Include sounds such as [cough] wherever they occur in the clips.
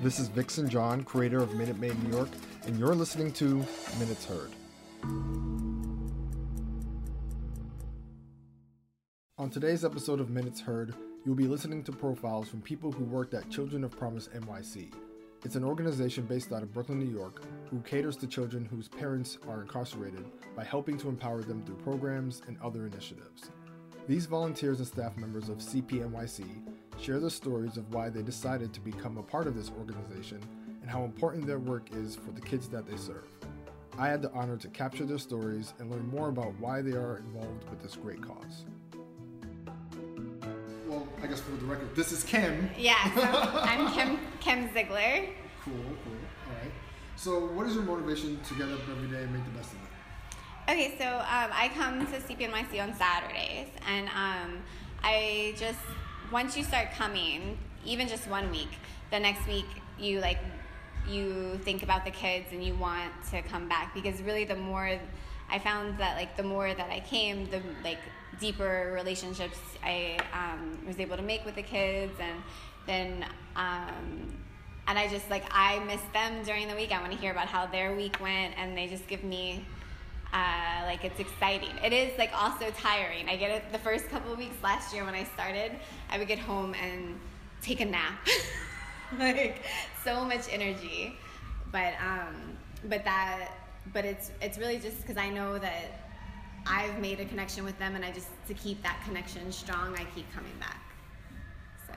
This is Vixen John, creator of Minute Maid New York, and you're listening to Minutes Heard. On today's episode of Minutes Heard, you'll be listening to profiles from people who worked at Children of Promise NYC. It's an organization based out of Brooklyn, New York, who caters to children whose parents are incarcerated by helping to empower them through programs and other initiatives. These volunteers and staff members of CPNYC share the stories of why they decided to become a part of this organization and how important their work is for the kids that they serve. I had the honor to capture their stories and learn more about why they are involved with this great cause. Well, I guess for the record, this is Kim. Yeah, [laughs] so I'm Kim Kim Ziegler. Cool, cool. All right. So, what is your motivation to get up every day and make the best of it? Okay, so um, I come to CPNYC on Saturdays, and um, I just once you start coming, even just one week, the next week you like you think about the kids and you want to come back because really the more I found that like the more that I came, the like deeper relationships I um, was able to make with the kids, and then um, and I just like I miss them during the week. I want to hear about how their week went, and they just give me uh, like it's exciting. It is like also tiring. I get it the first couple of weeks last year when I started. I would get home and take a nap, [laughs] like so much energy. But um, but that but it's it's really just because I know that I've made a connection with them, and I just to keep that connection strong, I keep coming back. So.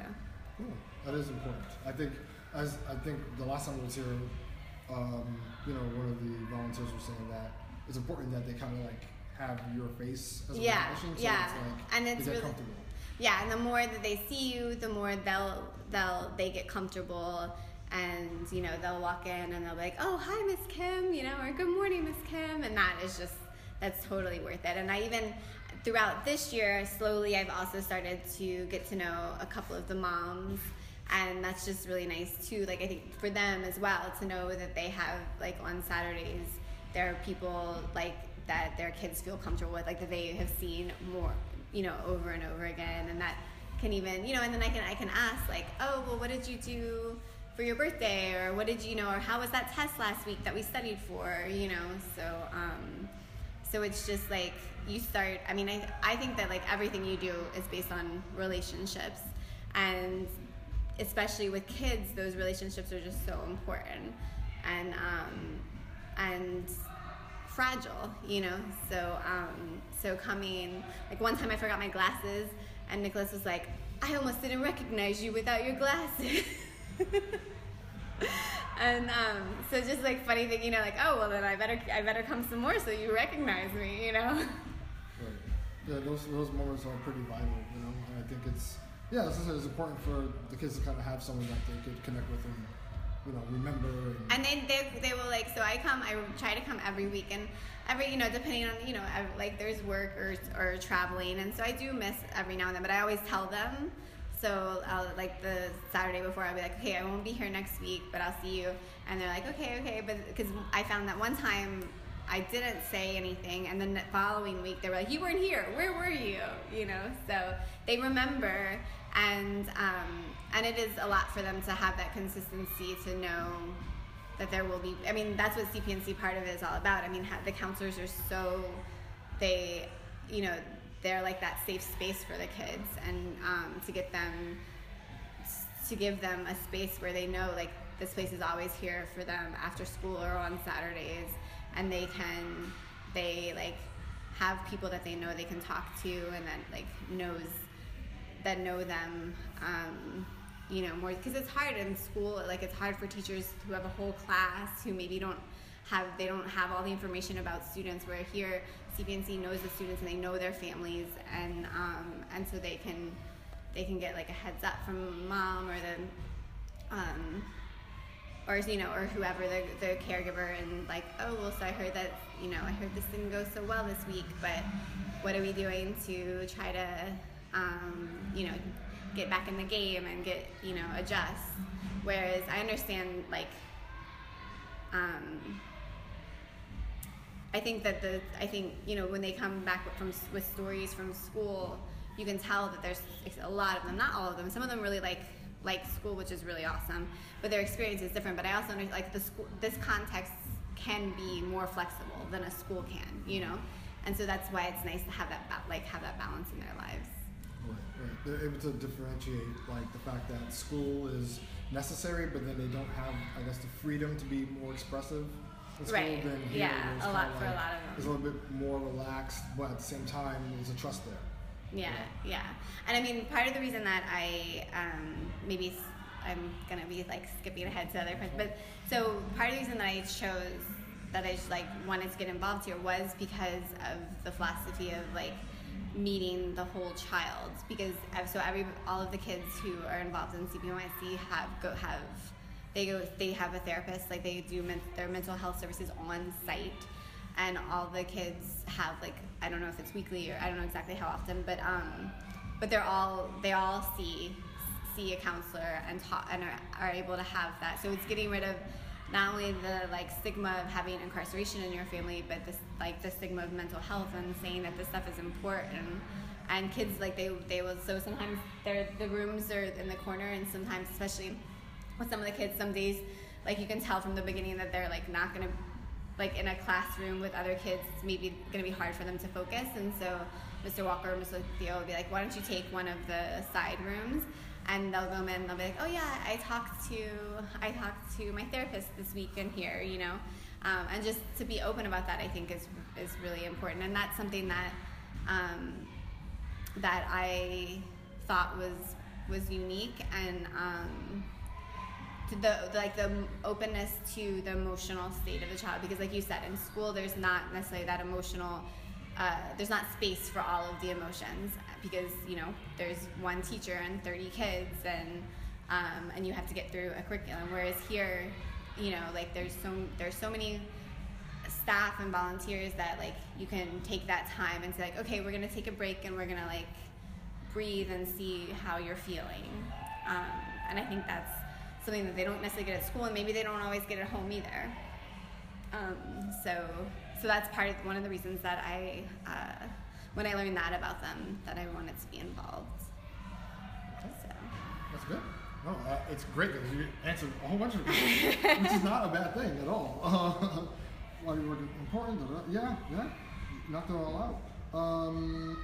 Cool. That is important. I think as I think the last time I was here, um, you know, one of the volunteers was saying that it's important that they kind of like have your face as a yeah, recognition, so yeah, it's like and it's really comfortable. yeah, and the more that they see you, the more they'll they'll they get comfortable, and you know they'll walk in and they'll be like, oh hi Miss Kim, you know, or good morning Miss Kim, and that is just that's totally worth it. And I even throughout this year, slowly I've also started to get to know a couple of the moms. And that's just really nice too. Like I think for them as well to know that they have like on Saturdays there are people like that their kids feel comfortable with, like that they have seen more, you know, over and over again, and that can even, you know, and then I can I can ask like, oh, well, what did you do for your birthday, or what did you, know, or how was that test last week that we studied for, you know, so um, so it's just like you start. I mean, I I think that like everything you do is based on relationships, and especially with kids, those relationships are just so important, and um, and fragile, you know. So um, so coming like one time I forgot my glasses, and Nicholas was like, "I almost didn't recognize you without your glasses." [laughs] and um, so just like funny thing, you know, like oh well then I better I better come some more so you recognize me, you know. Right. Yeah, those those moments are pretty vital, you know. And I think it's yeah, as I said, it's important for the kids to kind of have someone that they could connect with and you know remember. And, And then they, they will like so I come I try to come every week and every you know depending on you know like there's work or or traveling. And so I do miss every now and then but I always tell them. So I'll like the Saturday before I'll be like okay I won't be here next week but I'll see you. And they're like okay okay. But because I found that one time I didn't say anything and then the following week they were like you weren't here. Where were you? You know so they remember and um, and it is a lot for them to have that consistency to know that there will be i mean that's what cpnc part of it is all about. I mean the counselors are so they you know they're like that safe space for the kids and um, to get them to give them a space where they know like this place is always here for them after school or on saturdays. And they can they like have people that they know they can talk to and that like knows that know them um, you know more because it's hard in school like it's hard for teachers who have a whole class who maybe don't have they don't have all the information about students where here cpnc knows the students and they know their families and um, and so they can they can get like a heads up from mom or the um, or you know or whoever the, the caregiver and like oh well so i heard that you know i heard this didn't go so well this week but what are we doing to try to um, you know get back in the game and get you know adjust whereas i understand like um, I think that the I think you know when they come back from with stories from school, you can tell that there's a lot of them, not all of them. Some of them really like like school, which is really awesome, but their experience is different. But I also understand like the school, this context can be more flexible than a school can, you know, and so that's why it's nice to have that like have that balance in their lives. They're able to differentiate like the fact that school is necessary, but then they don't have, I guess, the freedom to be more expressive. In school Right. Than here, Yeah, a lot for a lot of them. It's a little bit more relaxed, but at the same time, there's a trust there. Yeah, yeah. And I mean, part of the reason that I um, maybe I'm gonna be like skipping ahead to other questions, but so part of the reason that I chose that I just like wanted to get involved here was because of the philosophy of like meeting the whole child because so every all of the kids who are involved in CPNYC have go have they go they have a therapist like they do men, their mental health services on site. And all the kids have like I don't know if it's weekly or I don't know exactly how often but um but they're all they all see see a counselor and talk and are, are able to have that. So it's getting rid of not only the like stigma of having incarceration in your family but this like the stigma of mental health and saying that this stuff is important. And kids like they they will so sometimes the rooms are in the corner and sometimes especially with some of the kids some days like you can tell from the beginning that they're like not gonna like in a classroom with other kids it's maybe gonna be hard for them to focus. And so mr walker or mr theo will be like why don't you take one of the side rooms and they'll go in and they'll be like oh yeah i talked to i talked to my therapist this week in here you know? Um, and just to be open about that i think is is really important. And that's something that um, that i thought was was unique and um, the like the openness to the emotional state of the child. Because like you said in school there's not necessarily that emotional uh, there's not space for all of the emotions because you know there's one teacher and 30 kids and um, and you have to get through a curriculum. Whereas here you know like there's so there's so many staff and volunteers that like you can take that time and say like okay we're gonna take a break and we're gonna like breathe and see how you're feeling. Um, and i think that's something that they don't necessarily get at school and maybe they don't always get at home either. Um, so so that's part of one of the reasons that i uh, when i learned that about them that i wanted to be involved so That's good. No, uh, it's great because you answered a whole bunch of questions, which is not a bad thing at all. Uh, [laughs] while you were important, yeah, yeah, knocked it all out. Um,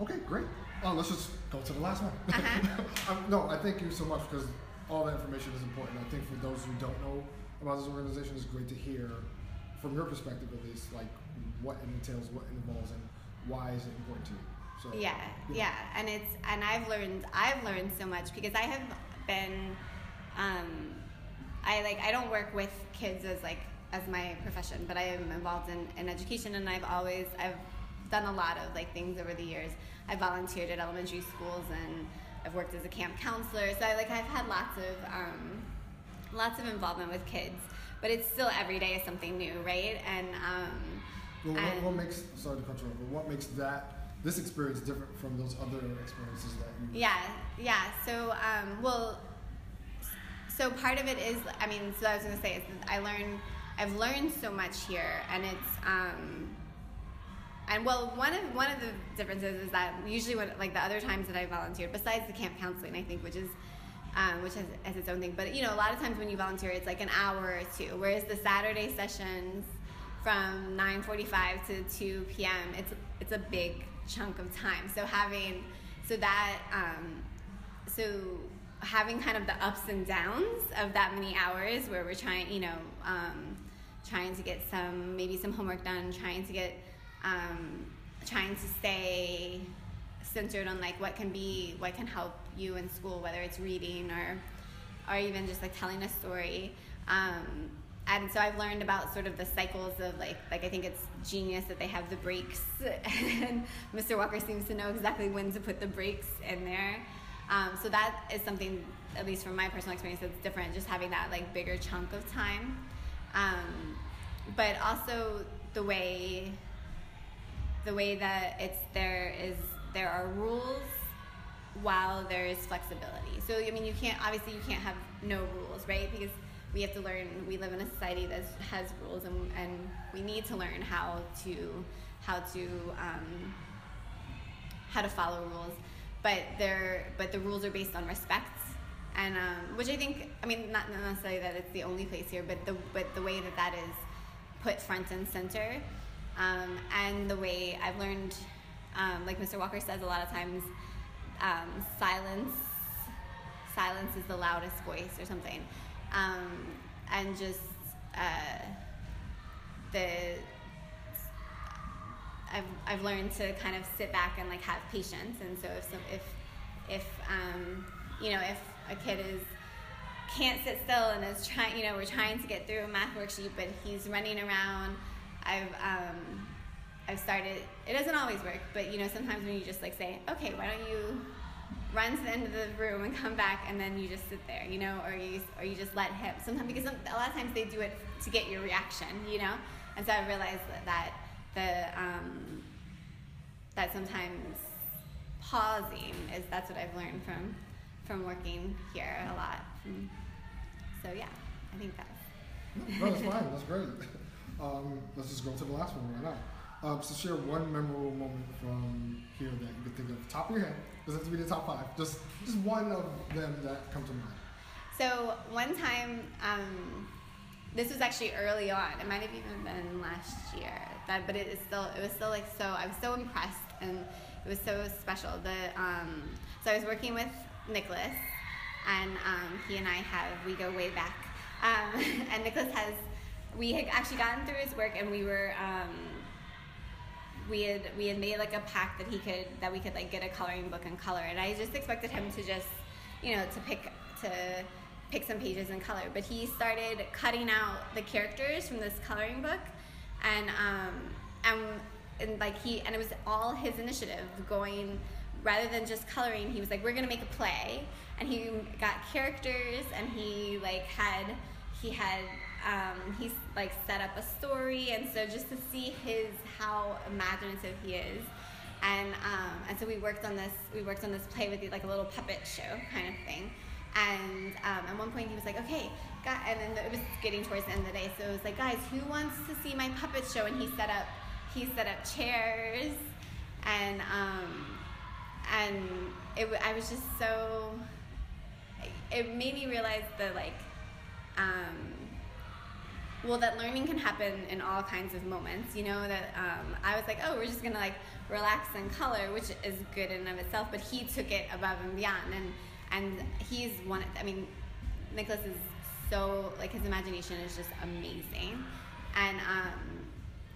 okay, great. Uh, let's just go to the last one. Uh-huh. [laughs] um, no, I thank you so much because all that information is important. I think for those who don't know about this organization, it's great to hear from your perspective at least, like what it entails, what it involves, and why is it important to you. So yeah yeah. and it's and i've learned i've learned so much because i have been um i like i don't work with kids as like as my profession but i am involved in, in education and i've always i've done a lot of like things over the years. I volunteered at elementary schools and i've worked as a camp counselor so i like i've had lots of um lots of involvement with kids but it's still every day is something new right and um Well, what, and- what makes sorry to cut you off, but what makes that this experience different from those other experiences that you? Yeah, yeah. So, um, well, so part of it is, I mean, so I was gonna say is that I learned, I've learned so much here, and it's, um, and well, one of one of the differences is that usually when like the other times that I volunteered, besides the camp counseling, I think, which is. Um, which has, has its own thing, but you know, a lot of times when you volunteer, it's like an hour or two. Whereas the Saturday sessions from 9:45 to 2 p.m., it's it's a big chunk of time. So having so that um, so having kind of the ups and downs of that many hours where we're trying, you know, um, trying to get some maybe some homework done, trying to get um, trying to stay centered on like what can be what can help you in school, whether it's reading or or even just like telling a story. Um, and so I've learned about sort of the cycles of like like I think it's genius that they have the breaks, [laughs] and Mr. Walker seems to know exactly when to put the breaks in there. Um, so that is something, at least from my personal experience, that's different. Just having that like bigger chunk of time, um, but also the way the way that it's there is there are rules while there is flexibility. So I mean, you can't obviously you can't have no rules, right? Because we have to learn. We live in a society that has rules, and, and we need to learn how to how to um, how to follow rules. but they're but the rules are based on respect, and um, which I think I mean not necessarily that it's the only place here, but the but the way that that is put front and center, um, and the way I've learned, um, like Mr. Walker says a lot of times, um, silence silence is the loudest voice or something, um, and just uh, the I've, I've learned to kind of sit back and like have patience. And so if some, if if um, you know if a kid is can't sit still and is trying you know we're trying to get through a math worksheet but he's running around I've um, I've started it doesn't always work but you know sometimes when you just like say okay why don't you run to the end of the room and come back and then you just sit there you know or you or you just let him sometimes because a lot of times they do it to get your reaction you know and so I realized that, that the um, that sometimes pausing is that's what I've learned from from working here a lot. Mm. So yeah, I think that's. no, that's fine. That's great. [laughs] Um, let's just go to the last one right now. Um, so share one memorable moment from here that you could think of, top of your head. Doesn't have to be the top five. Just just one of them that come to mind. So one time, um, this was actually early on. It might have even been last year. That, but it is still. It was still like so. I was so impressed, and it was so special. The um, so I was working with Nicholas, and um, he and I have we go way back. Um, [laughs] and Nicholas has we had actually gotten through his work, and we were um, we had we had made like a pact that he could that we could like get a coloring book and color. And I just expected him to just you know to pick to pick some pages and color. But he started cutting out the characters from this coloring book, and um, and and like he and it was all his initiative going rather than just coloring he was like we're gonna make a play and he got characters and he like had he had um, he's like set up a story and so just to see his how imaginative he is. And um, and so we worked on this we worked on this play with like a little puppet show kind of thing. And um, at one point he was like okay and then it was getting towards the end of the day so it was like guys who wants to see my puppet show? And he set up he set up chairs. And um, and it, I was just so it made me realize that like um, well that learning can happen in all kinds of moments you know that um, i was like oh we're just gonna like relax and color which is good in and of itself but he took it above and beyond and and he's one i mean nicholas is so like his imagination is just amazing and um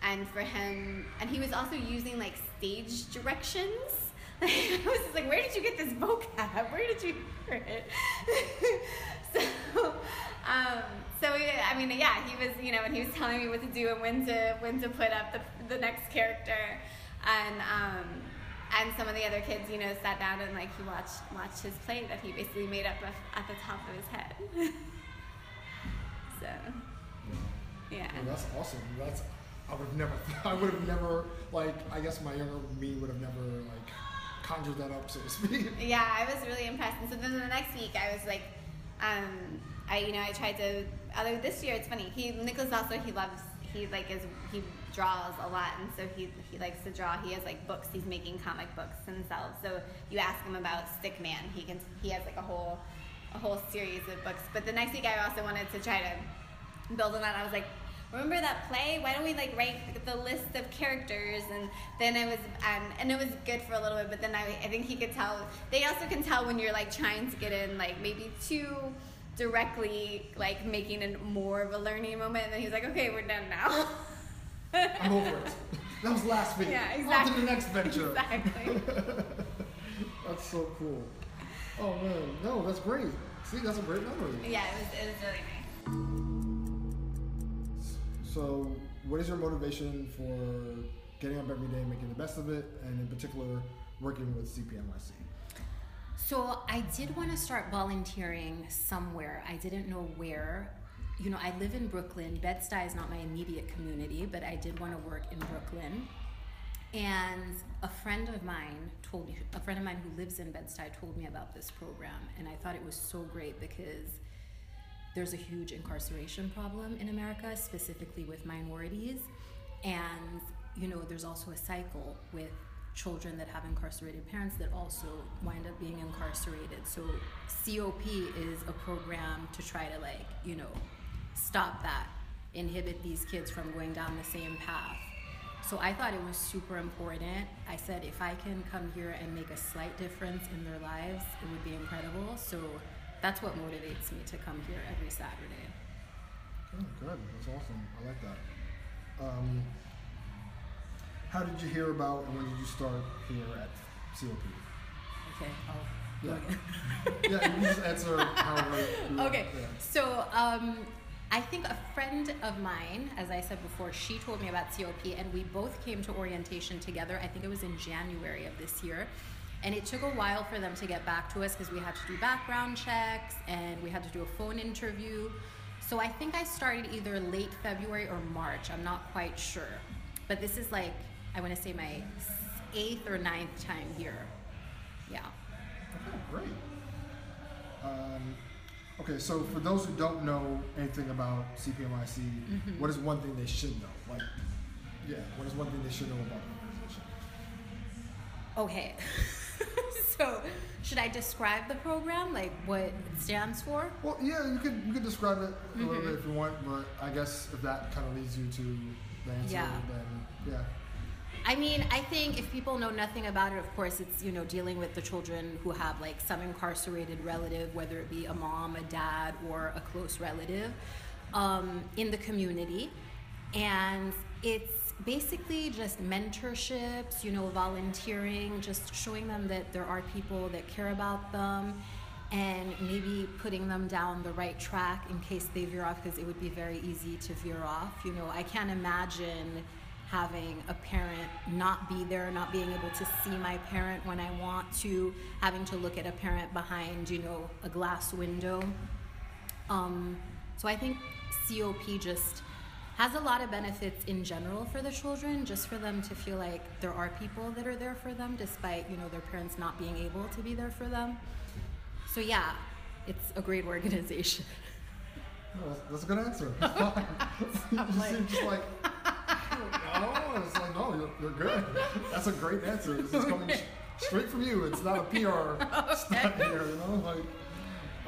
and for him and he was also using like stage directions [laughs] I was just like, where did you get this vocab? Where did you hear it? [laughs] so, um, so I mean, yeah, he was, you know, and he was telling me what to do and when to when to put up the, the next character, and um, and some of the other kids, you know, sat down and like he watched watched his play that he basically made up at the top of his head. [laughs] so, yeah. Well, that's awesome. That's I would have never. [laughs] I would have never like. I guess my younger me would have never like conjured that up, so to speak. Yeah, I was really impressed. And so then the next week, I was like, um, I you know I tried to. Although this year it's funny. He Nicholas also he loves he like is he draws a lot and so he he likes to draw. He has like books. He's making comic books himself. So you ask him about Stickman, he can he has like a whole a whole series of books. But the next week I also wanted to try to build on that. I was like, remember that play? Why don't we like write the list of characters? And then it was, um, and it was good for a little bit, but then I, I think he could tell, they also can tell when you're like trying to get in like maybe too directly, like making it more of a learning moment. And then he's like, okay, we're done now. I'm over it. That was last week. Yeah, exactly. On to the next venture. Exactly. [laughs] that's so cool. Oh man, no, that's great. See, that's a great memory. Yeah, it was, it was really nice. So, what is your motivation for getting up every day, making the best of it, and in particular, working with CPNYC? So, I did want to start volunteering somewhere. I didn't know where. You know, I live in Brooklyn. Bed-Stuy is not my immediate community, but I did want to work in Brooklyn. And a friend of mine told me, a friend of mine who lives in Bed-Stuy told me about this program, and I thought it was so great because there's a huge incarceration problem in America, specifically with minorities. And, you know, there's also a cycle with children that have incarcerated parents that also wind up being incarcerated. So COP is a program to try to like, you know, stop that, inhibit these kids from going down the same path. So I thought it was super important. I said if I can come here and make a slight difference in their lives, it would be incredible. So that's what motivates me to come here every Saturday. Oh, good. That's awesome. I like that. Um, how did you hear about and when did you start here at COP? Okay. Oh. Yeah. [laughs] yeah, you just answer however. you want. Okay. Yeah. So um, I think a friend of mine, as I said before, she told me about COP, and we both came to orientation together. I think it was in January of this year. And it took a while for them to get back to us because we had to do background checks and we had to do a phone interview. So I think I started either late February or March. I'm not quite sure. But this is like, I want to say my eighth or ninth time here. Yeah. Okay, great. Um, okay, so for those who don't know anything about CPNYC, Mm-hmm. what is one thing they should know? Like, yeah, what is one thing they should know about the organization? Okay. [laughs] so, should I describe the program, like what it stands for? Well, yeah, you could you could describe it a little Mm-hmm. bit if you want, but I guess if that kind of leads you to the answer, Yeah. then yeah. I mean, I think if people know nothing about it, of course, it's you know dealing with the children who have like some incarcerated relative, whether it be a mom, a dad, or a close relative, um, in the community, and it's basically just mentorships, you know, volunteering, just showing them that there are people that care about them. And maybe putting them down the right track in case they veer off, because it would be very easy to veer off. You know, I can't imagine having a parent not be there, not being able to see my parent when I want to, having to look at a parent behind, you know, a glass window. Um, so I think COP just has a lot of benefits in general for the children, just for them to feel like there are people that are there for them, despite you know their parents not being able to be there for them. So yeah, it's a great organization. No, that's, a good answer. It's fine. you seem just like, no, it's like, no, you're, good. [laughs] That's a great answer. This is coming straight from you. It's not a PR stunt here, you know? Like,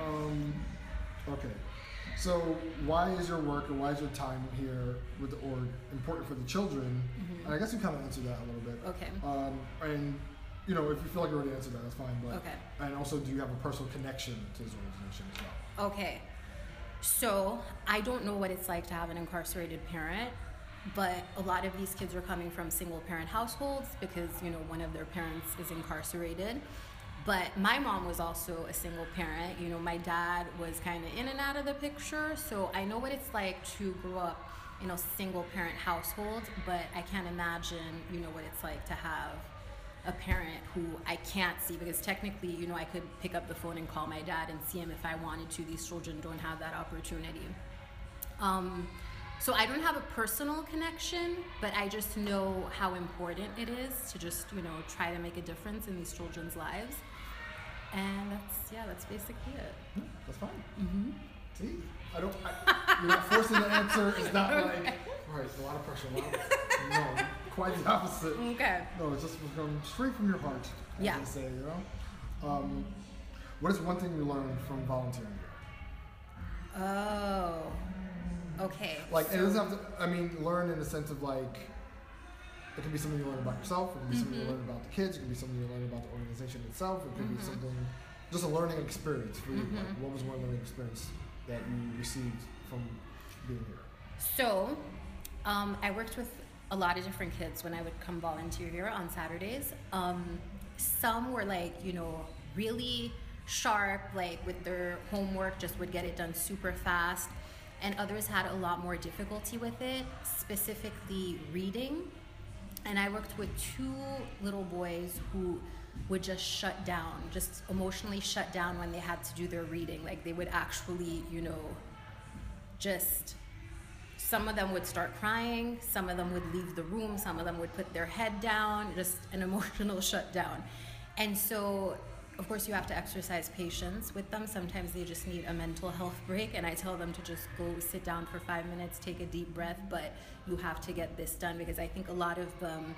um, okay. So, why is your work or why is your time here with the org important for the children? And I guess you kind of answered that a little bit. Okay. Um, and, you know, if you feel like you already answered that, that's fine. But Okay. And also, do you have a personal connection to this organization as well? Okay. So I don't know what it's like to have an incarcerated parent, but a lot of these kids are coming from single parent households because, you know, one of their parents is incarcerated. But my mom was also a single parent. You know, my dad was kind of in and out of the picture. So I know what it's like to grow up in a single parent household, but I can't imagine, you know, what it's like to have a parent who I can't see because technically, you know, I could pick up the phone and call my dad and see him if I wanted to. These children don't have that opportunity. Um, so I don't have a personal connection, but I just know how important it is to just, you know, try to make a difference in these children's lives. And that's, yeah, that's basically it. That's fine. Mm-hmm. See, I don't. I, you're not forcing the answer. It's not [laughs] like, all right, it's a lot of pressure. Lot of, no, quite the opposite. Okay. No, it's just from straight from your heart. As Yeah. They say, you know. Um, what is one thing you learned from volunteering? Oh, okay. Like, it doesn't have to. I mean, learn in the sense of like. It can be something you learn about yourself. It can be something you learn about the kids. It can be something you learn about the organization itself. It could be something, just a learning experience for you. Like, what was one learning experience that you received from being here? So, um, I worked with a lot of different kids when I would come volunteer here on Saturdays. Um, some were like, you know, really sharp, like with their homework, just would get it done super fast. And others had a lot more difficulty with it, specifically reading. And I worked with two little boys who would just shut down, just emotionally shut down when they had to do their reading. Like they would actually, you know, just some of them would start crying, some of them would leave the room, some of them would put their head down, just an [laughs] emotional shutdown. And so, of course, you have to exercise patience with them. Sometimes they just need a mental health [laughs] break, and I tell them to just go sit down for five minutes, take a deep breath, but you have to get this done because I think a lot of them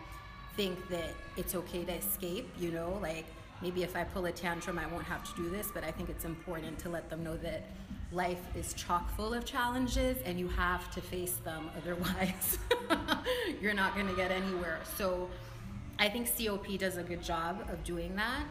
think that it's okay to escape, you know, like maybe if I pull a tantrum, I won't have to do this, but I think it's important to let them know that life is chock full of challenges and you have to face them, [laughs] otherwise, [laughs] you're not going to get anywhere. So I think COP does a good job of doing that.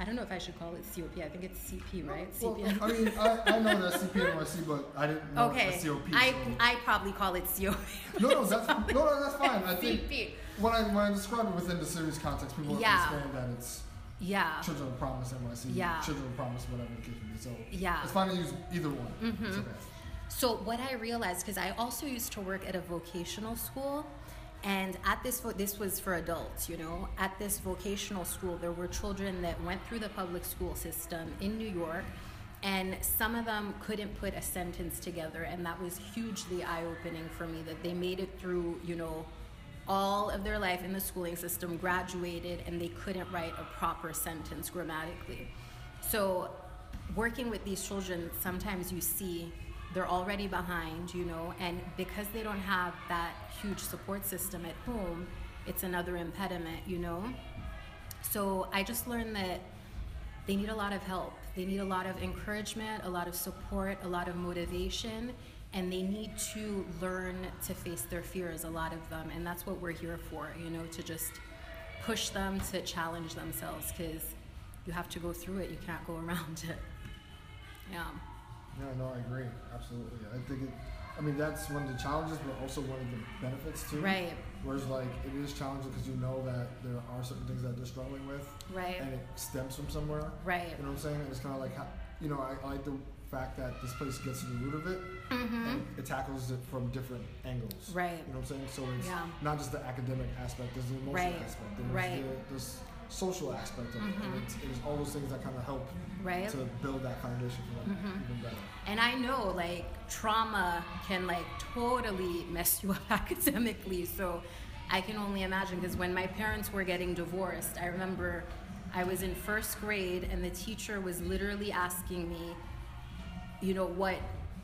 I don't know if I should call it COP. I think it's CP, right? Well, CP. I mean, I, I know that CPNYC, but I didn't know okay. it was COP. I, so- I probably call it COP. no, no, that's no, no, that's fine. I [laughs] think CP. when I when I describe it within the series context, people Yeah. understand that it's Yeah. Children of Promise NYC, Yeah. Children of Promise, whatever the case may be. So Yeah. Mm-hmm. it's fine to use either one. It's okay. So what I realized, because I also used to work at a vocational school, and at this this was for adults, you know. At this vocational school, there were children that went through the public school system in New York, and some of them couldn't put a sentence together, and that was hugely eye-opening for me. That they made it through, you know, all of their life in the schooling system, graduated, and they couldn't write a proper sentence grammatically. So, working with these children, sometimes you see they're already behind, you know, and because they don't have that huge support system at home, it's another impediment, you know. So, I just learned that they need a lot of help. They need a lot of encouragement, a lot of support, a lot of motivation, and they need to learn to face their fears, a lot of them. And that's what we're here for, you know, to just push them to challenge themselves because you have to go through it, you can't go [laughs] around it. Yeah. Yeah, no, I agree. Absolutely. I think it. I mean, that's one of the challenges, but also one of the benefits too. Right. Whereas, like, it is challenging because you know that there are certain things that they're struggling with, Right. and it stems from somewhere. Right. You know what I'm saying? And it's kind of like, how, you know, I, I like the fact that this place gets to the root of it and it tackles it from different angles. Mm-hmm. Right. You know what I'm saying? So it's Yeah. not just the academic aspect, there's the emotional Right. aspect, there's Right. Mm-hmm. the this social aspect of it, and it's, it's all those things that kind of help Right. to build that foundation for them Mm-hmm. even better. And I know like trauma can like totally mess you [laughs] up academically. So I can only imagine because when my parents were getting divorced, I remember I was in first grade and the teacher was literally asking me, you know, what,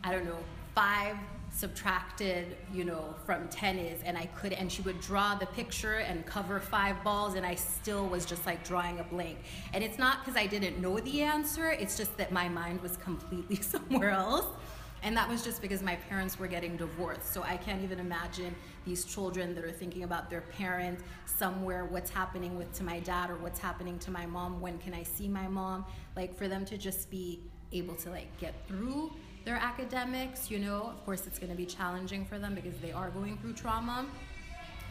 I don't know, five subtracted, you know, from 10 is, and I could, and she would draw the picture and cover five balls, and I still was just like drawing a blank. And it's not because I didn't know the answer, it's just that my mind was completely [laughs] somewhere else. And that was just because my parents were getting divorced. So I can't even imagine these children that are thinking about their parents somewhere, what's happening with to my dad or what's happening to my mom, when can I see my mom? Like for them to just be able to like get through their academics, you know, of course it's going to be challenging for them because they are going through trauma.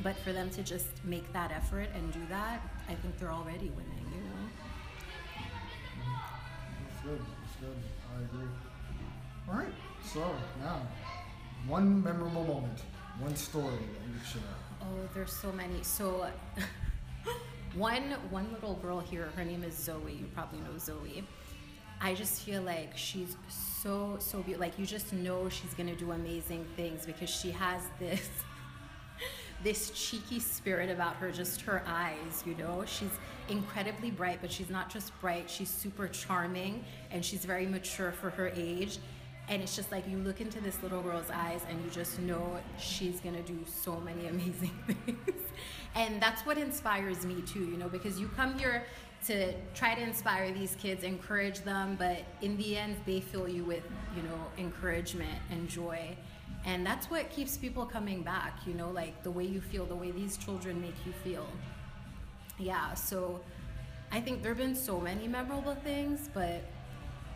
But for them to just make that effort and do that, I think they're already winning, you know. That's good. That's good. I agree. All right. So now, one memorable moment, one story that you share. Oh, there's so many. So, [laughs] one one little girl here, her name is Zoe. You probably know Zoe. I just feel like she's so so beautiful. Like you just know she's gonna do amazing things because she has this [laughs] this cheeky spirit about her. Just her eyes, you know. She's incredibly bright, but she's not just bright. She's super charming and she's very mature for her age. And it's just like you look into this little girl's eyes and you just know she's gonna do so many [laughs] amazing things. and that's what inspires me too, you know, because you come here to try to inspire these kids, encourage them, but in the end, they fill you with, you know, encouragement and joy. And that's what keeps people coming back, you know, like the way you feel, the way these children make you feel. Yeah, so I think there have been so many memorable things, but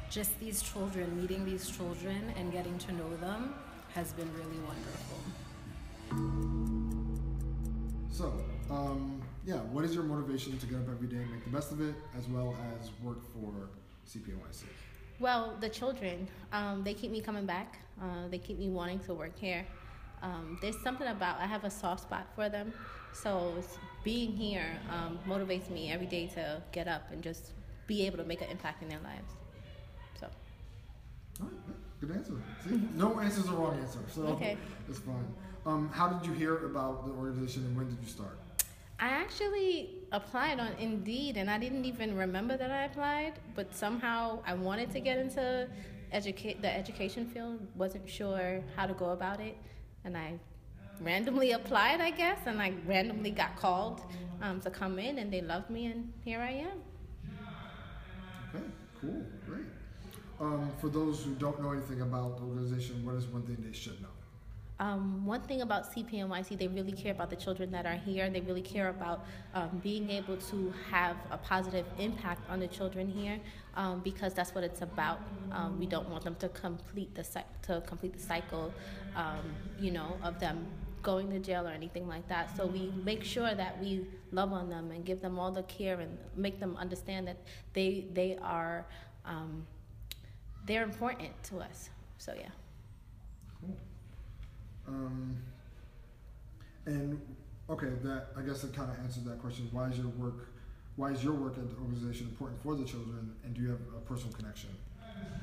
just these children, meeting these children and getting to know them has been really wonderful. So, um, yeah, what is your motivation to get up every day and make the best of it, as well as work for CPNYC? Well, the children, um, they keep me coming back. Uh, they keep me wanting to work here. Um, there's something about I have a soft spot for them, so being here um, motivates me every day to get up and just be able to make an impact in their lives. So, All right, good answer. See, no answer is a wrong answer, so [laughs] Okay. it's fine. Um, how did you hear about the organization and when did you start? I actually applied on Indeed, and I didn't even remember that I applied. But somehow I wanted to get into educate the education field. wasn't sure how to go about it, and I randomly applied, I guess, and I randomly got called um, to come in, and they loved me, and here I am. Okay, cool, great. Um, for those who don't know anything about the organization, what is one thing they should know? Um, one thing about CPNYC, they really care about the children that are here. They really care about um, being able to have a positive impact on the children here, um, because that's what it's about. Um, we don't want them to complete the to complete the cycle, um, you know, of them going to jail or anything like that. So we make sure that we love on them and give them all the care and make them understand that they they are um, they're important to us. So yeah. Cool. Um, and okay, that I guess it kind of answered that question. Why is your work, why is your work at the organization important for the children, and do you have a personal connection?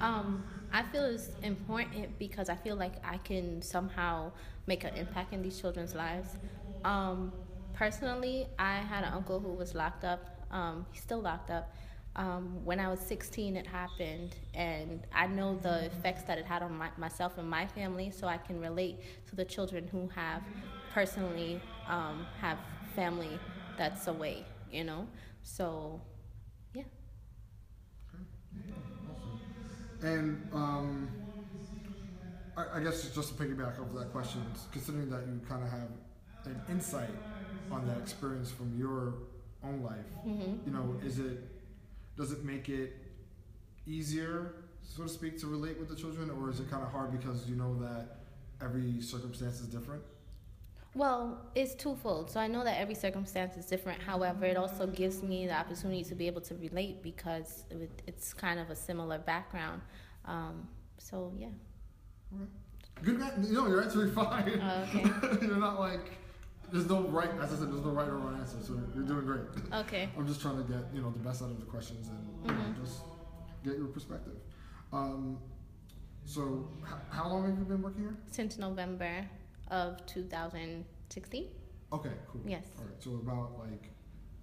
Um, I feel it's important because I feel like I can somehow make an impact in these children's lives. Um, personally, I had an uncle who was locked up. Um, he's still locked up. Um, when I was 16, it happened, and I know the effects that it had on my, myself and my family, so I can relate to the children who have personally um, have family that's away, you know. So, yeah. And um, I, I guess just to piggyback off of that question, considering that you kind of have an insight on that experience from your own life, hmm you know, is it does it make it easier, so to speak, to relate with the children, or is it kind of hard because you know that every circumstance is different? Well, it's twofold. So I know that every circumstance is different. However, it also gives me the opportunity to be able to relate because it's kind of a similar background. Um, so yeah. Good, know, you're answering fine. Oh, okay. [laughs] you're not like there's no right. As I said, there's no right or wrong answer. So you're doing great. Okay. I'm just trying to get you know the best out of the questions and you know, Mhm. just get your perspective. Um, so, h- how long have you been working here? Since November of 2016, Okay, cool. Yes. All right. So about like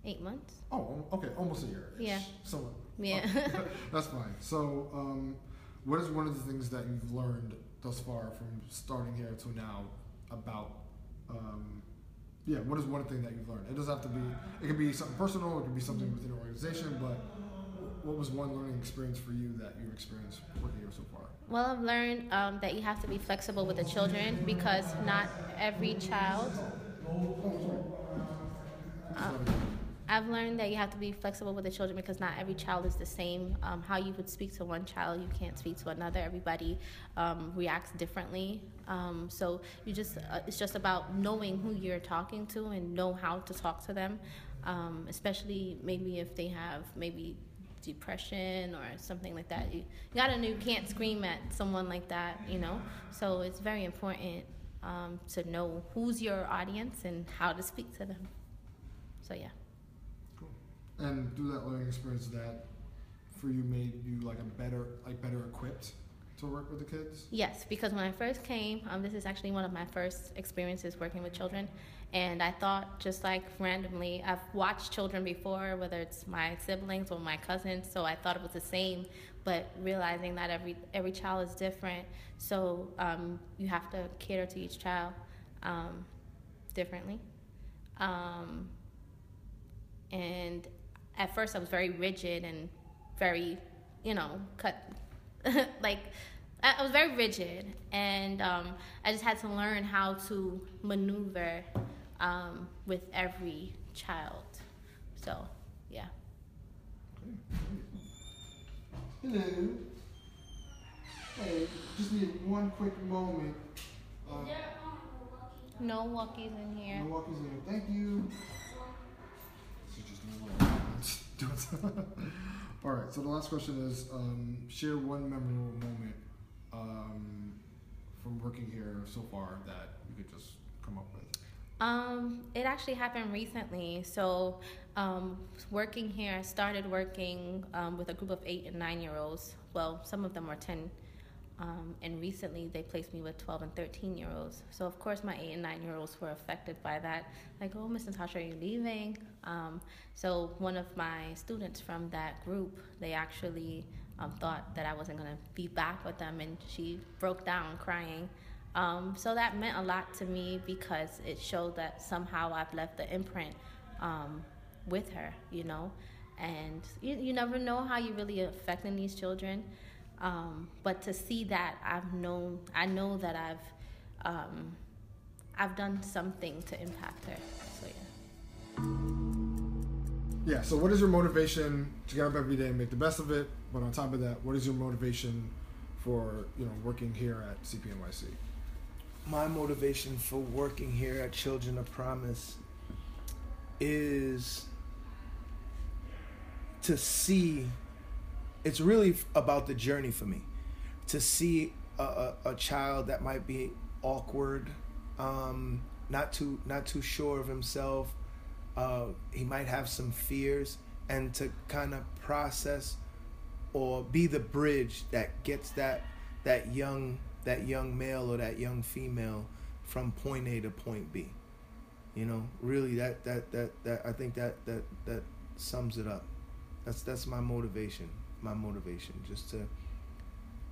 eight months. oh okay, almost a year. Yeah. So. Yeah. Oh, [laughs] [laughs] that's fine. So, um, what is one of the things that you've learned thus far from starting here to now about, um, yeah, what is one thing that you've learned? It doesn't have to be, it could be something personal, it could be something within an organization, but what was one learning experience for you that you've experienced working here so far? Well, I've learned um, that you have to be flexible with the children because not every child. Uh, I've learned that you have to be flexible with the children because not every child is the same. Um, how you would speak to one child, you can't speak to another. Everybody um, reacts differently. Um, so you just uh, it's just about knowing who you're talking to and know how to talk to them, um, especially maybe if they have maybe depression or something like that. You, you gotta know you can't scream at someone like that, you know. So it's very important um, to know who's your audience and how to speak to them. So yeah. And through that learning experience, that for you made you like a better, like better equipped to work with the kids. Yes, because when I first came, um, this is actually one of my first experiences working with children, and I thought just like randomly, I've watched children before, whether it's my siblings or my cousins, so I thought it was the same, but realizing that every every child is different, so um, you have to cater to each child um, differently. Um, and at first, I was very rigid and very, you know, cut [laughs] like I I was very rigid, and um, I just had to learn how to maneuver um, with every child. So, yeah. Hello. Hey, just need one quick moment. Uh, No walkies in here. No walkies in. Here. Thank you. [laughs] All right. So the last question is: um, share one memorable moment um, from working here so far that you could just come up with. Um, it actually happened recently. So, um, working here, I started working um, with a group of eight and nine year olds. Well, some of them are 10. Um, and recently they placed me with 12 and 13 year olds. So, of course, my eight and nine year olds were affected by that. Like, oh, Miss Natasha, are you leaving? Um, so, one of my students from that group, they actually um, thought that I wasn't going to be back with them, and she broke down crying Um, so that meant a lot to me because it showed that somehow I've left the imprint um, with her, you know. And you, you never know how you're really affecting these children. Um, but to see that, I've known, I know that I've, um, I've done something to impact her. So yeah. Yeah. So, what is your motivation to get up every day and make the best of it? But on top of that, what is your motivation for you know working here at CPNYC? My motivation for working here at Children of Promise is to see. It's really about the journey for me. To see a, a, a child that might be awkward, um, not too not too sure of himself. Uh, he might have some fears, and to kind of process or be the bridge that gets that that young that young male or that young female from point A to point B. You know, really that that that that I think that that that sums it up. That's that's my motivation. My motivation just to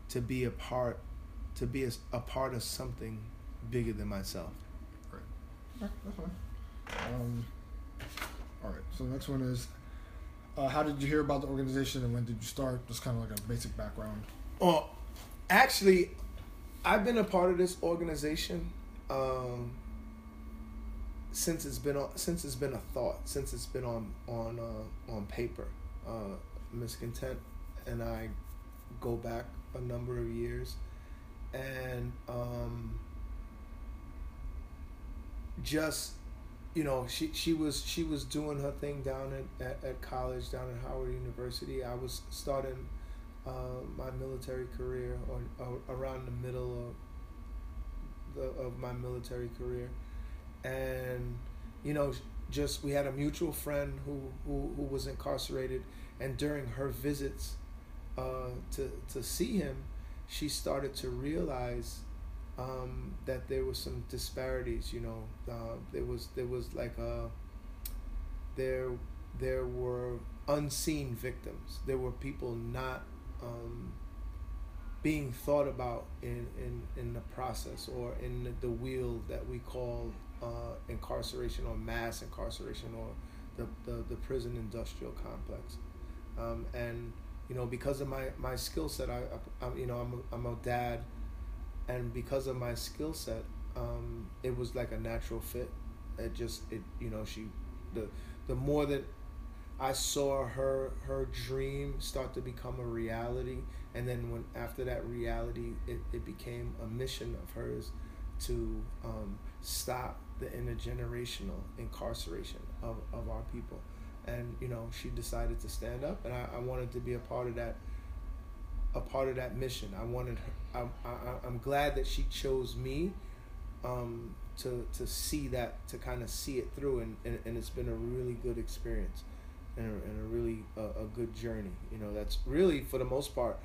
to be a part to be a, a part of something bigger than myself. Right. That's fine. Um, all right. So the next one is, uh, how did you hear about the organization and when did you start? Just kind of like a basic background. Oh, actually, I've been a part of this organization um, since it's been on, since it's been a thought, since it's been on on uh, on paper. Uh, Miss Content and I go back a number of years, and um, just you know she she was she was doing her thing down at, at, at college down at Howard University. I was starting uh, my military career or, or around the middle of the, of my military career, and you know just we had a mutual friend who who, who was incarcerated, and during her visits uh, to to see him, she started to realize um, that there was some disparities. You know, uh, there was there was like a there there were unseen victims. There were people not um, being thought about in, in, in the process or in the, the wheel that we call uh, incarceration or mass incarceration or the, the, the prison industrial complex. Um, and you know because of my, my skill set I, I, you know I'm a, I'm a dad and because of my skill set um, it was like a natural fit. It just it you know she the the more that I saw her her dream start to become a reality and then when after that reality it, it became a mission of hers to um, stop the intergenerational incarceration of, of our people and you know she decided to stand up and I, I wanted to be a part of that a part of that mission. I wanted her I, I, i'm glad that she chose me um, to to see that to kind of see it through and, and, and it's been a really good experience and a, and a really uh, a good journey you know that's really for the most part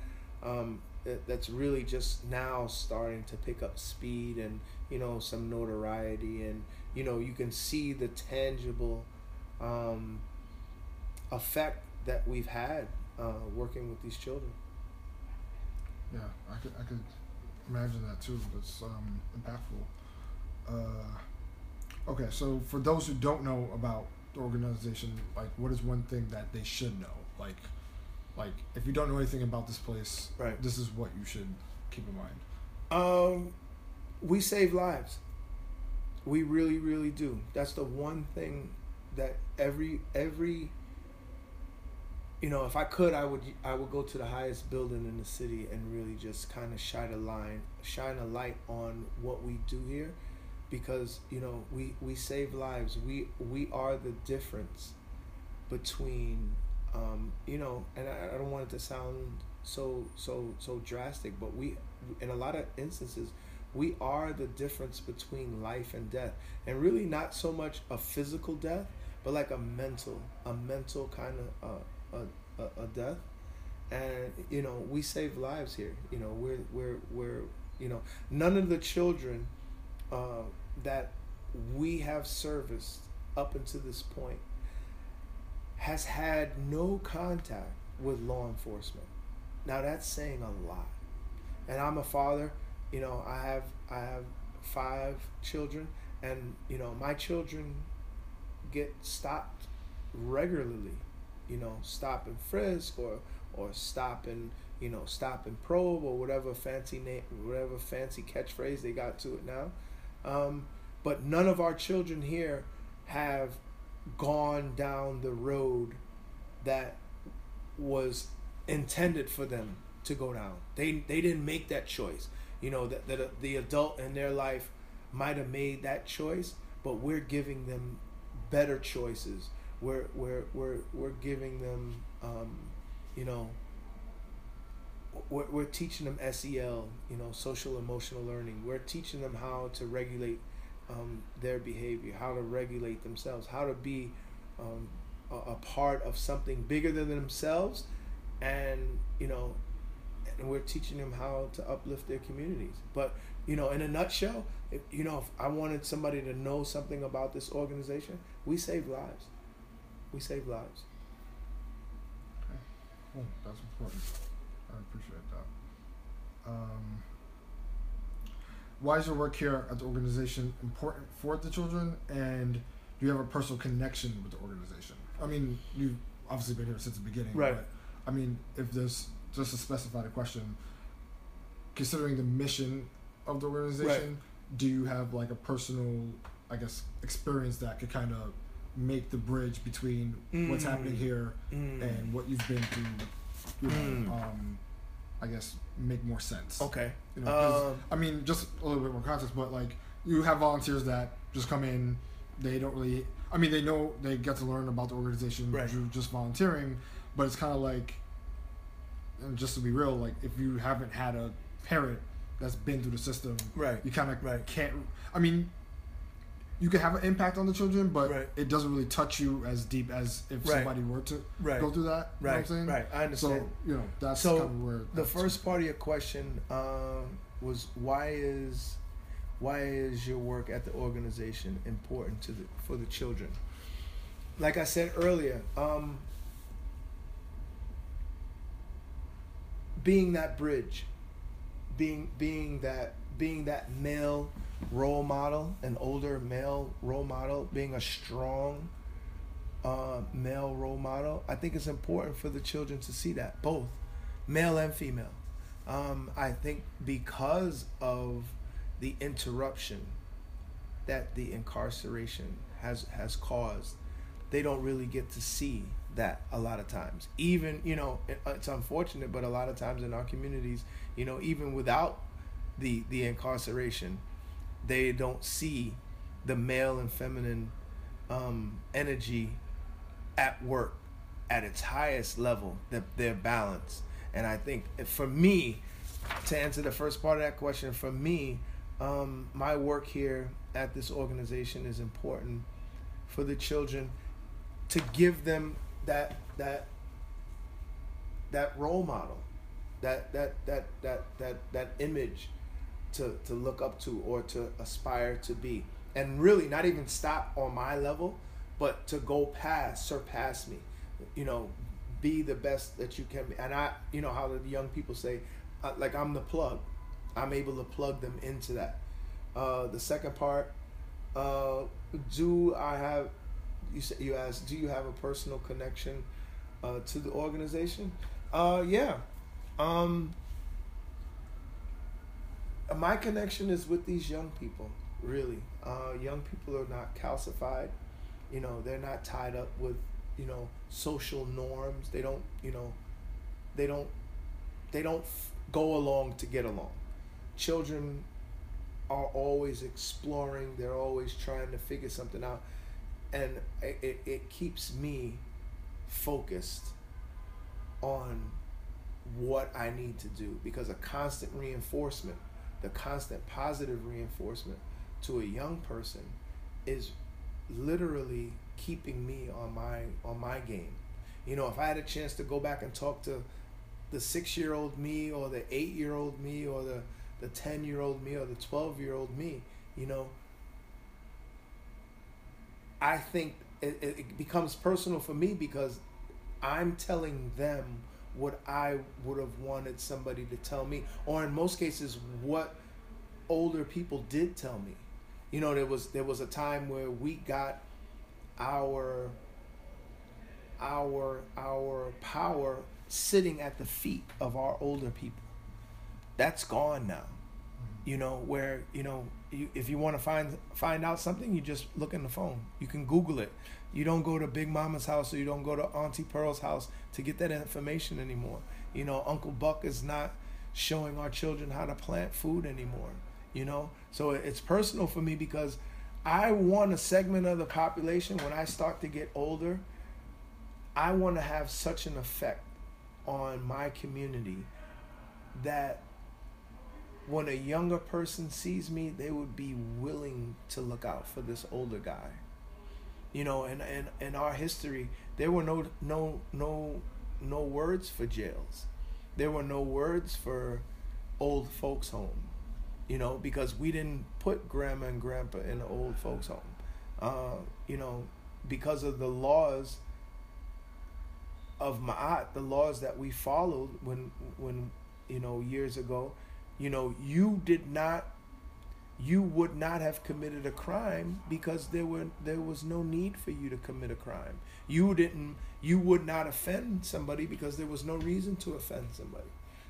um, that's really just now starting to pick up speed and you know some notoriety and you know you can see the tangible um, effect that we've had uh, working with these children. Yeah, I could I could imagine that too. It's um, impactful. Uh, okay, so for those who don't know about the organization, like what is one thing that they should know? Like, like if you don't know anything about this place, right? This is what you should keep in mind. Um, we save lives. We really, really do. That's the one thing that every every you know, if I could, I would I would go to the highest building in the city and really just kind of shine a line, shine a light on what we do here, because you know we we save lives. We we are the difference between, um, you know, and I, I don't want it to sound so so so drastic, but we in a lot of instances we are the difference between life and death, and really not so much a physical death, but like a mental a mental kind of. Uh, a, a, a death. And you know we save lives here. You know we're we're we're you know none of the children uh, that we have serviced up until this point has had no contact with law enforcement. Now that's saying a lot. And i'm a father. You know, I have I have five children, and you know, my children get stopped regularly. You know, stop and frisk or or stop and you know stop and probe or whatever fancy name, whatever fancy catchphrase they got to it now. Um, but none of our children here have gone down the road that was intended for them to go down. They they didn't make that choice. You know that that the adult in their life might have made that choice, but we're giving them better choices. We're we're we're we're giving them um, you know we're, we're teaching them SEL, you know, social emotional learning. We're teaching them how to regulate um, their behavior, how to regulate themselves, how to be um, a, a, part of something bigger than themselves, and you know, and we're teaching them how to uplift their communities. But you know, in a nutshell, if, you know, if I wanted somebody to know something about this organization, we save lives. We save lives. Okay, cool. That's important. I appreciate that. Um, why is your work here at the organization important for the children, and do you have a personal connection with the organization? I mean, you've obviously been here since the beginning, right? But, I mean, if there's just to specify the question, considering the mission of the organization, right. do you have like a personal, I guess, experience that could kind of make the bridge between mm. what's happening here mm. and what you've been through? You know, mm. um, I guess make more sense. Okay. You know, uh, I mean, just a little bit more context, but like you have volunteers that just come in, they don't really. I mean, they know they get to learn about the organization right. through just volunteering, but it's kind of like, and just to be real, like if you haven't had a parent that's been through the system, right? You kind of right. can't. I mean, you can have an impact on the children, but right. it doesn't really touch you as deep as if right. somebody were to right. go through that. right. I'm saying? Right. I understand. So you know that's so kind of where the first part of your question um, was why is why is your work at the organization important to the for the children? Like I said earlier, um, being that bridge, being being that being that male role model, an older male role model, being a strong uh, male role model, I think it's important for the children to see that, both male and female. Um, I think because of the interruption that the incarceration has has caused, they don't really get to see that a lot of times. Even you know, it's unfortunate, but a lot of times in our communities, you know, even without the the incarceration, they don't see the male and feminine um, energy at work at its highest level, that they're balanced. And I think for me, to answer the first part of that question, for me, um, my work here at this organization is important for the children to give them that that that role model, that that that that that that image to, to look up to or to aspire to be. And really not even stop on my level, but to go past, surpass me. You know, be the best that you can be. And I, you know, how the young people say, uh, like I'm the plug. I'm able to plug them into that. Uh, the second part, uh, do I have? You said you asked, do you have a personal connection uh, to the organization? Uh, yeah. Um, my connection is with these young people really. Uh, young people are not calcified. You know they're not tied up with you know social norms. They don't you know they don't they don't f- go along to get along. Children are always exploring. They're always trying to figure something out. And it, it, it keeps me focused on what i need to do because a constant reinforcement the constant positive reinforcement to a young person is literally keeping me on my on my game. You know, if I had a chance to go back and talk to the six year old me or the eight year old me or the the ten year old me or the twelve year old me, you know, I think it, it becomes personal for me because I'm telling them what I would have wanted somebody to tell me, or in most cases, what older people did tell me. You know, there was there was a time where we got our our our power sitting at the feet of our older people. That's gone now. You know, where, you know, you, if you want to find find out something, you just look in the phone. You can Google it. You don't go to Big Mama's house or you don't go to Auntie Pearl's house to get that information anymore. You know, Uncle Buck is not showing our children how to plant food anymore. You know, so it's personal for me because I want a segment of the population when I start to get older. I want to have such an effect on my community that when a younger person sees me, they would be willing to look out for this older guy. You know, and in, in our history, there were no no no no words for jails. There were no words for old folks home. You know, because we didn't put grandma and grandpa in the old folks home. Uh, you know, because of the laws of Ma'at, the laws that we followed when when you know years ago, you know, you did not you would not have committed a crime because there were there was no need for you to commit a crime. You didn't you would not offend somebody because there was no reason to offend somebody.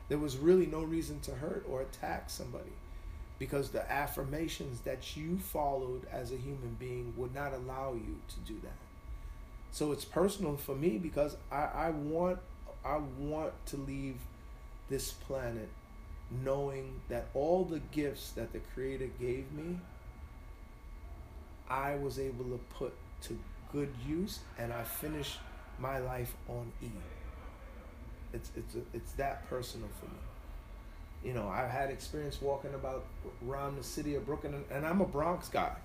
There was really no reason to hurt or attack somebody because the affirmations that you followed as a human being would not allow you to do that. So it's personal for me because I, I want I want to leave this planet knowing that all the gifts that the creator gave me I was able to put to good use and I finished my life on E. It's it's it's that personal for me. You know, I've had experience walking about around the city of Brooklyn and I'm a Bronx guy.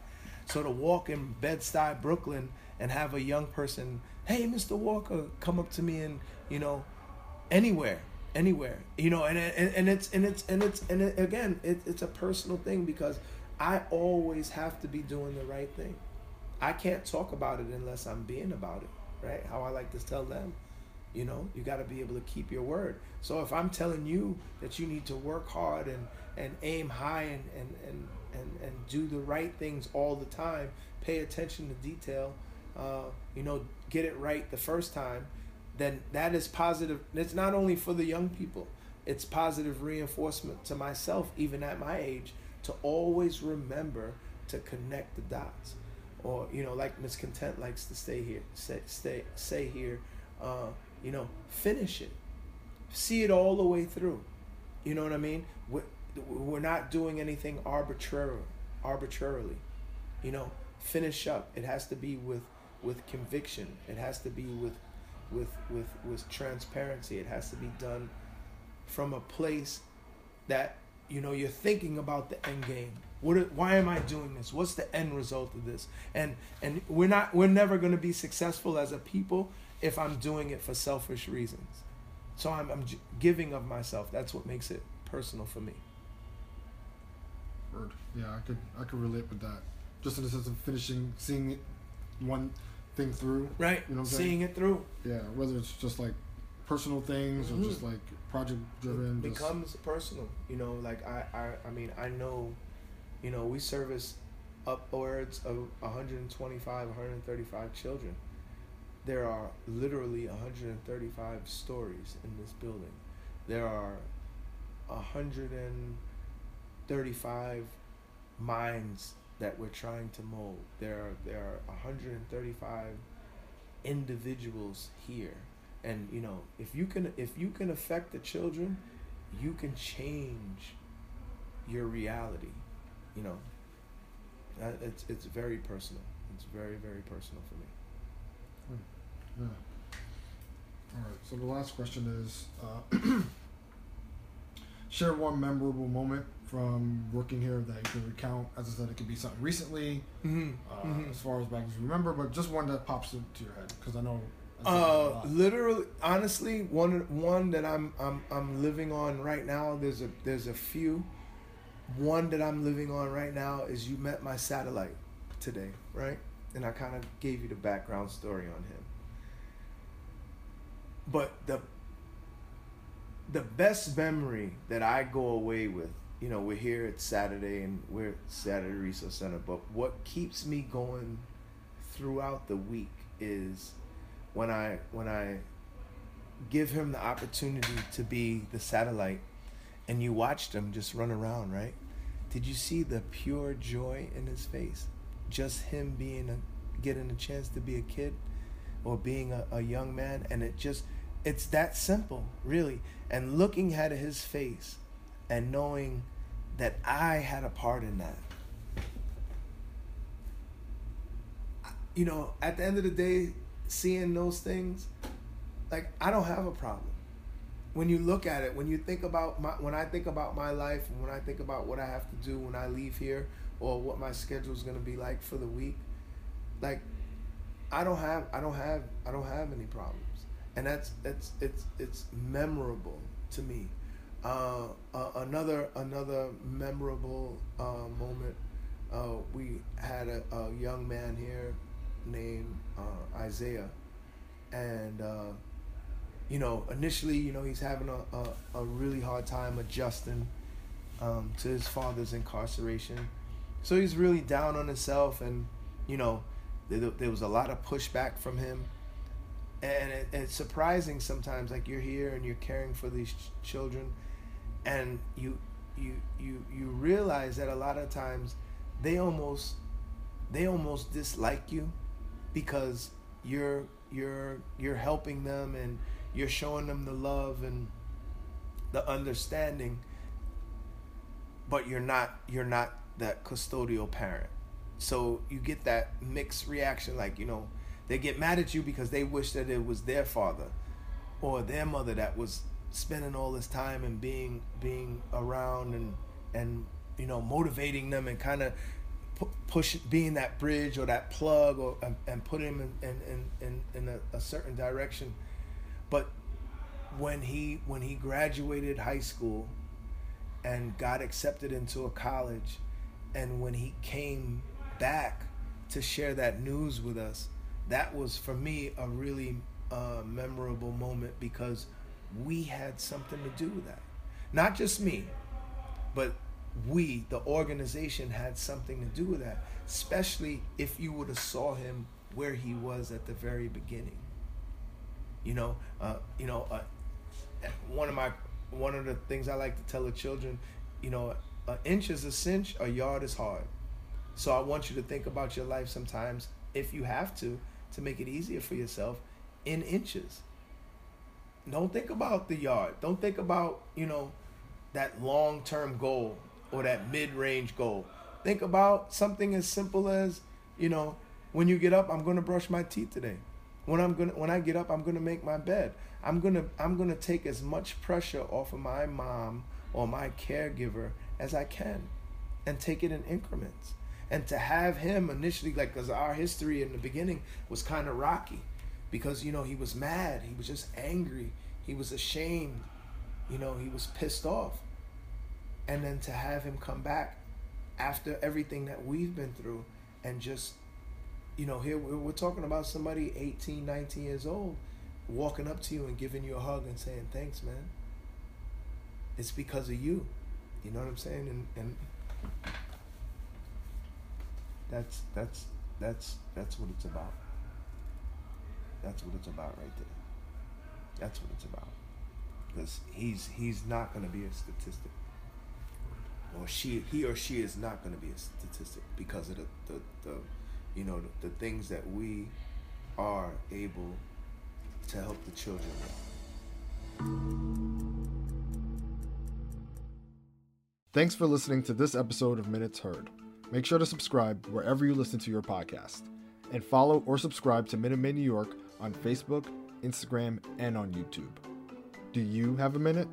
So to walk in Bed-Stuy, Brooklyn and have a young person, hey, Mr. Walker, come up to me and, you know, anywhere, anywhere, you know, and, and, and it's, and it's, and it's, and it, again, it, it's a personal thing because I always have to be doing the right thing. I can't talk about it unless I'm being about it, right? How I like to tell them, you know, you got to be able to keep your word. So if I'm telling you that you need to work hard and, and aim high and, and, and, and, and do the right things all the time, pay attention to detail, uh, you know, get it right the first time, then that is positive. It's not only for the young people, it's positive reinforcement to myself, even at my age, to always remember to connect the dots. Or, you know, like Miss Content likes to stay here, say, stay, say here, uh, you know, finish it. See it all the way through. You know what I mean? We're, we're not doing anything arbitrarily, arbitrarily. You know, finish up. It has to be with with conviction. It has to be with with with with transparency. It has to be done from a place that you know you're thinking about the end game. What? Why am I doing this? What's the end result of this? And and we're not. We're never going to be successful as a people if I'm doing it for selfish reasons. So I'm, I'm giving of myself. That's what makes it personal for me. Word. Yeah, I could I could relate with that. Just in the sense of finishing, seeing one thing through. Right. You know Seeing it through. Yeah, whether it's just like personal things Mhm. or just like project driven. It just- becomes personal. You know, like I, I, I mean, I know, you know, we service upwards of 125, 135 children. There are literally 135 stories in this building. There are 135 minds that we're trying to mold. There are there are 135 individuals here and you know if you can if you can affect the children you can change your reality you know it's it's very personal it's very very personal for me Yeah. All right. So the last question is, uh, [clears throat] share one memorable moment from working here that you can recount. As I said, it could be something recently, mm-hmm. uh, as far as back as you remember, but just one that pops into your head because I know. I said that a Uh, literally, honestly, one one that I'm I'm I'm living on right now. There's a there's a few. One that I'm living on right now is you met my satellite today, right? And I kind of gave you the background story on him. But the the best memory that I go away with you know, we're here. It's Saturday, and we're at Saturday Resource Center. But what keeps me going throughout the week is when I when I give him the opportunity to be the satellite, and you watched him just run around, right? Did you see the pure joy in his face? Just him being a getting a chance to be a kid or being a, a young man, and it just it's that simple, really. And looking at his face and knowing that I had a part in that. You know, at the end of the day, seeing those things, like I don't have a problem. When you look at it, when you think about my, when I think about my life, and when I think about what I have to do when I leave here, or what my schedule is going to be like for the week, like I don't have, I don't have, I don't have any problems, and that's that's it's it's memorable to me. Uh, uh, another another memorable uh, moment. Uh, we had a, a, young man here named uh, Isaiah, and uh, you know initially you know he's having a, a, a really hard time adjusting um, to his father's incarceration, so he's really down on himself, and you know there, there was a lot of pushback from him. And it, it's surprising sometimes, like you're here and you're caring for these ch- children, and you you you you realize that a lot of times they almost they almost dislike you because you're you're you're helping them and you're showing them the love and the understanding but you're not you're not that custodial parent. So you get that mixed reaction like you know they get mad at you because they wish that it was their father or their mother that was spending all this time and being being around and and you know motivating them and kind of push being that bridge or that plug or and, and put him in in in, in a, a certain direction. But when he when he graduated high school and got accepted into a college and when he came back to share that news with us that was for me a really uh, memorable moment because we had something to do with that. Not just me, but we, the organization, had something to do with that. Especially if you would have saw him where he was at the very beginning. You know, uh, you know, uh, one of my one of the things I like to tell the children, you know, an inch is a cinch, a yard is hard. So I want you to think about your life sometimes, if you have to, to make it easier for yourself, in inches don't think about the yard. Don't think about, you know, that long term goal or that mid range goal. Think about something as simple as, you know, when you get up, I'm gonna brush my teeth today. When I'm gonna when I get up, I'm gonna make my bed. I'm gonna I'm gonna take as much pressure off of my mom or my caregiver as I can and take it in increments. And to have him initially, like, because our history in the beginning was kind of rocky. Because you know he was mad he was just angry he was ashamed you know he was pissed off. And then to have him come back after everything that we've been through and just you know here we're talking about somebody 18 19 years old walking up to you and giving you a hug and saying thanks man. It's because of you. You know what i'm saying? And and that's that's that's that's what it's about that's what it's about right there. That's what it's about. Because he's he's not to be a statistic, or she he or she is not to be a statistic because of the the, the you know the, the things that we are able to help the children with. Thanks for listening to this episode of Minutes Heard. Make sure to subscribe wherever you listen to your podcast and follow or subscribe to Minute New York on Facebook, Instagram, and on YouTube. Do you have a minute?